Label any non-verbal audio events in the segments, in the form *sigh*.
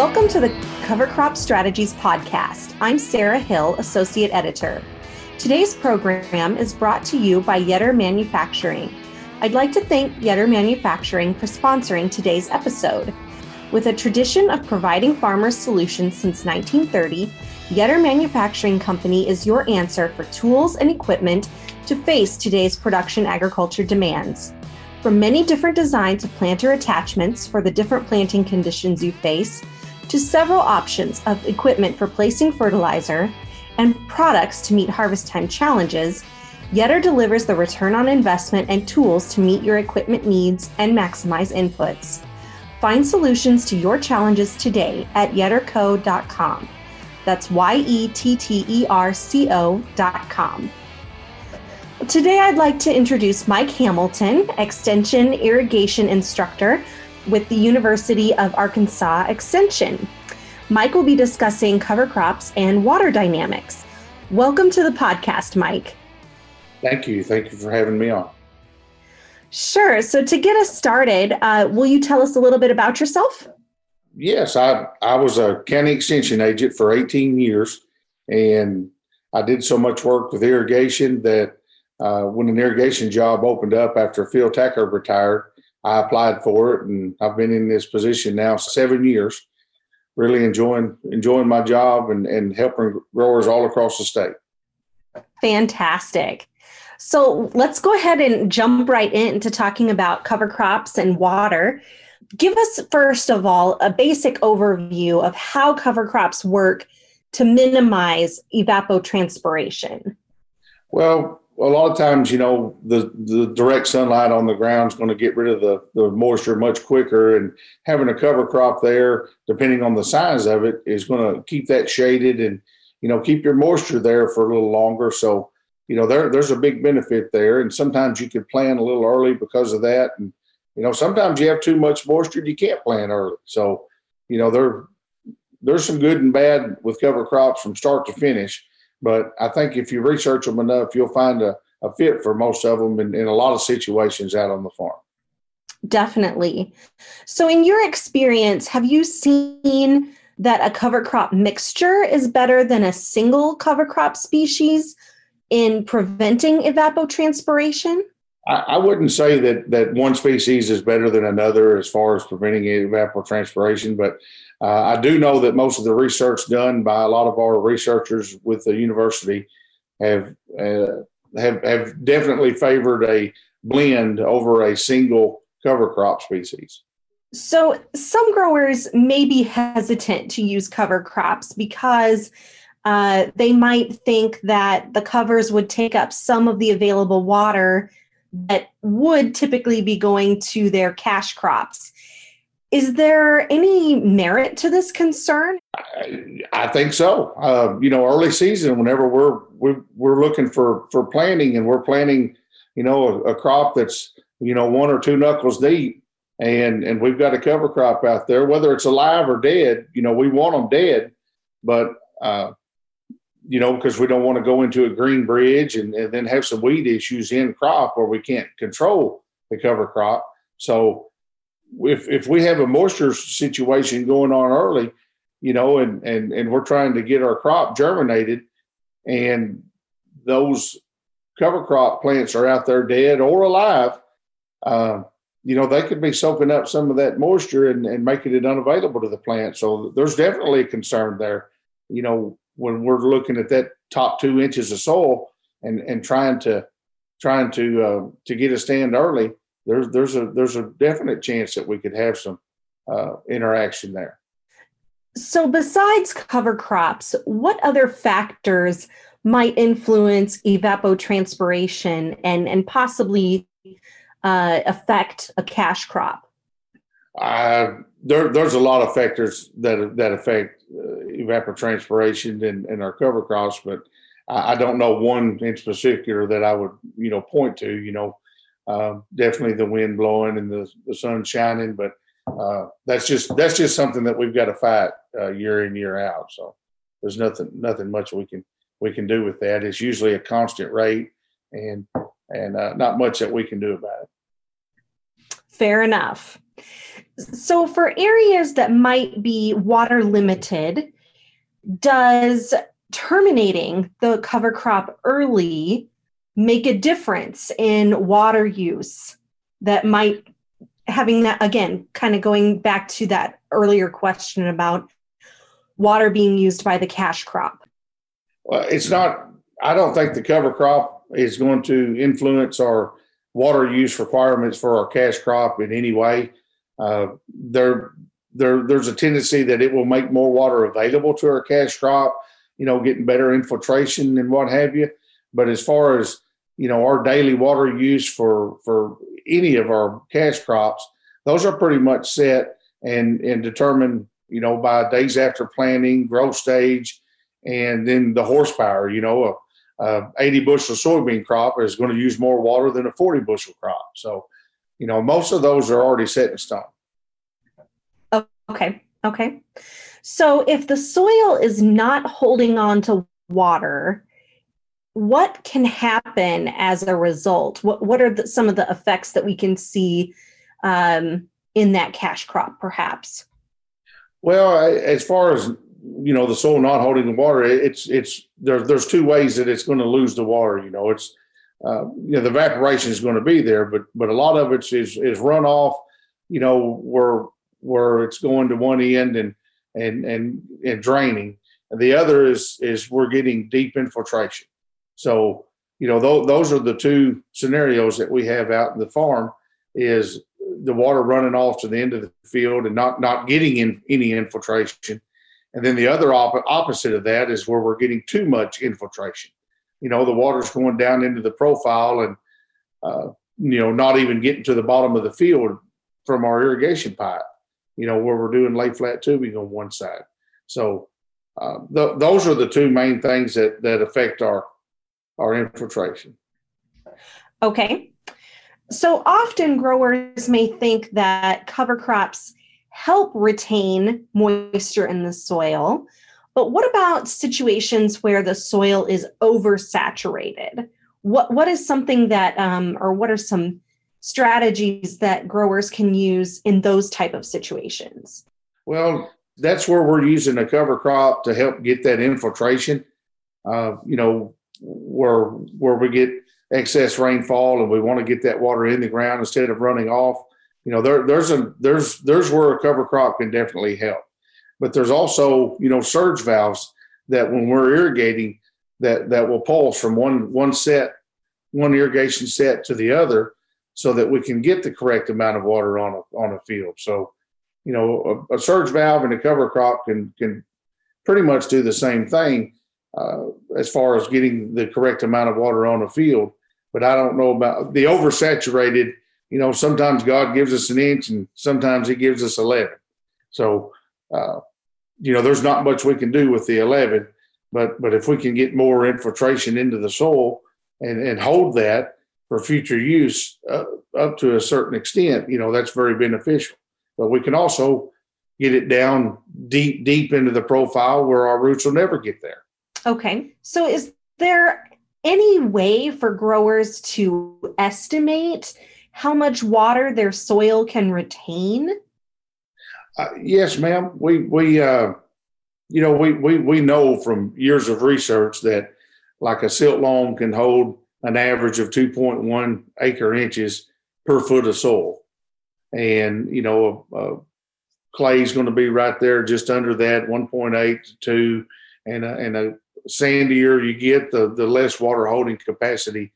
Welcome to the Cover Crop Strategies podcast. I'm Sarah Hill, Associate Editor. Today's program is brought to you by Yetter Manufacturing. I'd like to thank Yetter Manufacturing for sponsoring today's episode. With a tradition of providing farmers solutions since 1930, Yetter Manufacturing Company is your answer for tools and equipment to face today's production agriculture demands. From many different designs of planter attachments for the different planting conditions you face, to several options of equipment for placing fertilizer and products to meet harvest time challenges, Yetter delivers the return on investment and tools to meet your equipment needs and maximize inputs. Find solutions to your challenges today at yetterco.com. That's Y E T T E R C O.com. Today, I'd like to introduce Mike Hamilton, Extension Irrigation Instructor with the University of Arkansas Extension. Mike will be discussing cover crops and water dynamics. Welcome to the podcast, Mike. Thank you. Thank you for having me on. Sure. So, to get us started, uh, will you tell us a little bit about yourself? Yes, I, I was a county extension agent for 18 years, and I did so much work with irrigation that uh, when an irrigation job opened up after Phil Tacker retired, I applied for it, and I've been in this position now seven years. Really enjoying enjoying my job and, and helping growers all across the state. Fantastic. So let's go ahead and jump right into talking about cover crops and water. Give us, first of all, a basic overview of how cover crops work to minimize evapotranspiration. Well, a lot of times, you know, the, the direct sunlight on the ground is going to get rid of the, the moisture much quicker. And having a cover crop there, depending on the size of it, is going to keep that shaded and, you know, keep your moisture there for a little longer. So you know, there, there's a big benefit there. And sometimes you can plan a little early because of that. And, you know, sometimes you have too much moisture you can't plan early. So, you know, there, there's some good and bad with cover crops from start to finish. But I think if you research them enough, you'll find a, a fit for most of them in, in a lot of situations out on the farm. Definitely. So, in your experience, have you seen that a cover crop mixture is better than a single cover crop species? in preventing evapotranspiration? I, I wouldn't say that that one species is better than another as far as preventing evapotranspiration, but uh, I do know that most of the research done by a lot of our researchers with the university have uh, have have definitely favored a blend over a single cover crop species. So some growers may be hesitant to use cover crops because uh, they might think that the covers would take up some of the available water that would typically be going to their cash crops. Is there any merit to this concern? I, I think so. Uh, you know, early season, whenever we're, we're we're looking for for planting and we're planting, you know, a, a crop that's you know one or two knuckles deep, and and we've got a cover crop out there, whether it's alive or dead. You know, we want them dead, but uh, you know, because we don't want to go into a green bridge and, and, then have some weed issues in crop where we can't control the cover crop. So if if we have a moisture situation going on early, you know, and and and we're trying to get our crop germinated, and those cover crop plants are out there dead or alive, uh, you know, they could be soaking up some of that moisture and, and making it unavailable to the plant. So there's definitely a concern there. You know, when we're looking at that top two inches of soil and and trying to trying to uh, to get a stand early, there's there's a there's a definite chance that we could have some uh, interaction there. So, besides cover crops, what other factors might influence evapotranspiration and and possibly uh, affect a cash crop? Uh, there, there's a lot of factors that that affect uh, evapotranspiration and, and our cover crops, but I, I, don't know one in particular that I would you know point to. You know, uh, definitely the wind blowing and the, the sun shining, but uh, that's just that's just something that we've got to fight uh, year in year out. So there's nothing nothing much we can we can do with that. It's usually a constant rate and and uh, not much that we can do about it. Fair enough. So, for areas that might be water limited, does terminating the cover crop early make a difference in water use that might having that again kind of going back to that earlier question about water being used by the cash crop. Well it's not i don't think the cover crop is going to influence our water use requirements for our cash crop in any way. Uh, there, there there's a tendency that it will make more water available to our cash crop you know getting better infiltration and what have you. But as far as you know our daily water use for for any of our cash crops, those are pretty much set and and determined, you know, by days after planting, growth stage, and then the horsepower. You know, a, a 80 bushel soybean crop is going to use more water than a 40 bushel crop. So, you know, most of those are already set in stone. Okay. Okay. So if the soil is not holding on to water, what can happen as a result? What what are the, some of the effects that we can see um, in that cash crop, perhaps? Well, as far as you know, the soil not holding the water, it's it's there, there's two ways that it's going to lose the water. You know, it's uh, you know the evaporation is going to be there, but but a lot of it is is runoff. You know, where where it's going to one end and and and and draining, and the other is is we're getting deep infiltration. So, you know, th- those are the two scenarios that we have out in the farm is the water running off to the end of the field and not, not getting in any infiltration. And then the other op- opposite of that is where we're getting too much infiltration. You know, the water's going down into the profile and, uh, you know, not even getting to the bottom of the field from our irrigation pipe, you know, where we're doing lay flat tubing on one side. So uh, th- those are the two main things that, that affect our our infiltration. Okay. So often growers may think that cover crops help retain moisture in the soil. But what about situations where the soil is oversaturated? What what is something that um, or what are some strategies that growers can use in those type of situations? Well, that's where we're using a cover crop to help get that infiltration. Uh, you know, where where we get excess rainfall and we want to get that water in the ground instead of running off. You know, there, there's a there's there's where a cover crop can definitely help. But there's also you know surge valves that when we're irrigating that that will pulse from one one set one irrigation set to the other so that we can get the correct amount of water on a on a field. So, you know, a, a surge valve and a cover crop can can pretty much do the same thing uh, as far as getting the correct amount of water on a field. But I don't know about the oversaturated. You know, sometimes God gives us an inch, and sometimes He gives us eleven. So, uh, you know, there's not much we can do with the eleven. But but if we can get more infiltration into the soil and and hold that for future use uh, up to a certain extent, you know, that's very beneficial. But we can also get it down deep deep into the profile where our roots will never get there. Okay. So is there any way for growers to estimate how much water their soil can retain? Uh, yes, ma'am. We we uh, you know we we we know from years of research that like a silt loam can hold an average of 2.1 acre inches per foot of soil, and you know uh, clay is going to be right there just under that 1.8 to 2 and a, and a sandier you get, the the less water holding capacity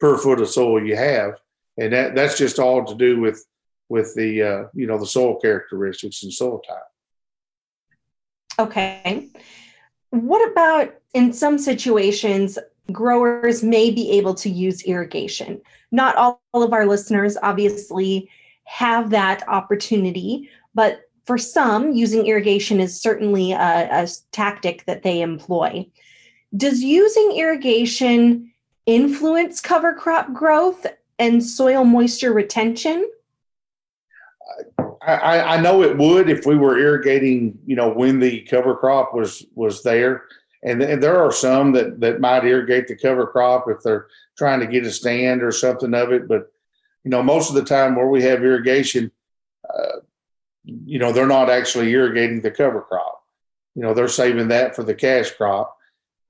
per foot of soil you have, and that that's just all to do with with the uh, you know the soil characteristics and soil type. Okay. What about in some situations, growers may be able to use irrigation? Not all, of our listeners obviously have that opportunity, but for some, using irrigation is certainly a, a tactic that they employ. Does using irrigation influence cover crop growth and soil moisture retention? I, I, know it would if we were irrigating, you know, when the cover crop was was there, and, and there are some that that might irrigate the cover crop if they're trying to get a stand or something of it. But you know, most of the time where we have irrigation, uh, you know, they're not actually irrigating the cover crop. You know, they're saving that for the cash crop.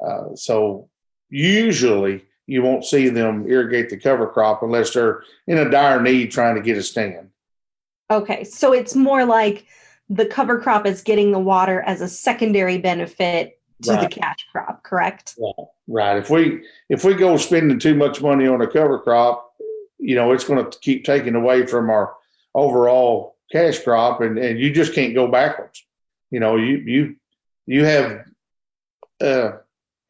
Uh, so usually you won't see them irrigate the cover crop unless they're in a dire need trying to get a stand. Okay, so it's more like the cover crop is getting the water as a secondary benefit to right. the cash crop, correct? Right. right. If we if we go spending too much money on a cover crop, you know, it's going to keep taking away from our overall cash crop, and and you just can't go backwards. You know, you you you have uh,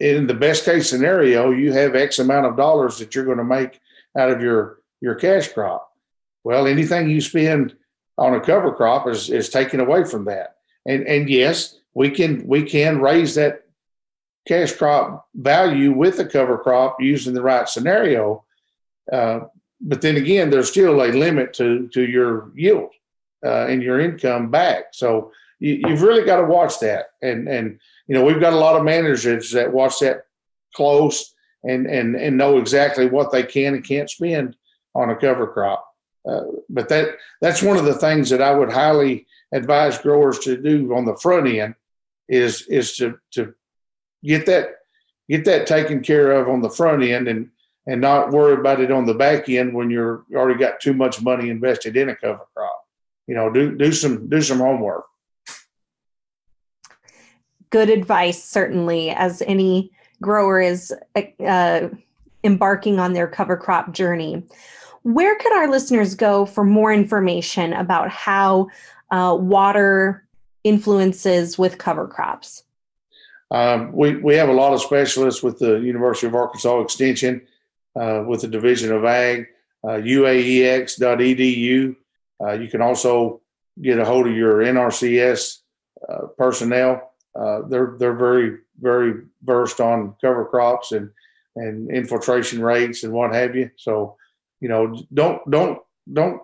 in the best case scenario, you have X amount of dollars that you're going to make out of your your cash crop. Well, anything you spend on a cover crop is is taken away from that. And and yes, we can we can raise that cash crop value with the cover crop using the right scenario. Uh, but then again, there's still a limit to to your yield uh, and your income back. So you, have really got to watch that. And and you know we've got a lot of managers that watch that close and and and know exactly what they can and can't spend on a cover crop. Uh, but that that's one of the things that I would highly advise growers to do on the front end is is to to get that get that taken care of on the front end and and not worry about it on the back end when you're you already got too much money invested in a cover crop. You know, do do some do some homework. Good advice, certainly, as any grower is uh, embarking on their cover crop journey. Where could our listeners go for more information about how uh, water influences with cover crops? Um, we, we have a lot of specialists with the University of Arkansas Extension, uh, with the Division of Ag, uh, uaex.edu. Uh, you can also get a hold of your NRCS uh, personnel. Uh, they're they're very very versed on cover crops and and infiltration rates and what have you. So you know, don't don't don't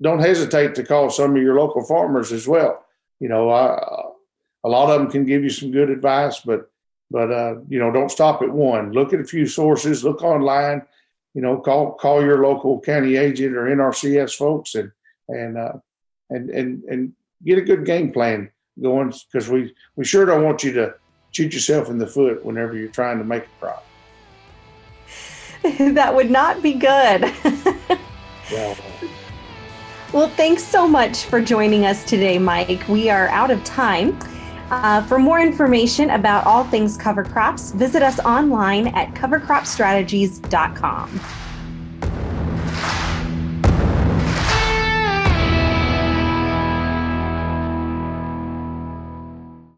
don't hesitate to call some of your local farmers as well. You know, I, a lot of them can give you some good advice, but but uh, you know, don't stop at one. Look at a few sources. Look online. You know, call call your local county agent or NRCS folks and and uh, and and and get a good game plan going because we we sure don't want you to shoot yourself in the foot whenever you're trying to make a crop. *laughs* that would not be good. well, well, thanks so much for joining us today, Mike. We are out of time. Uh, for more information about all things cover crops, visit us online at covercropstrategies.com.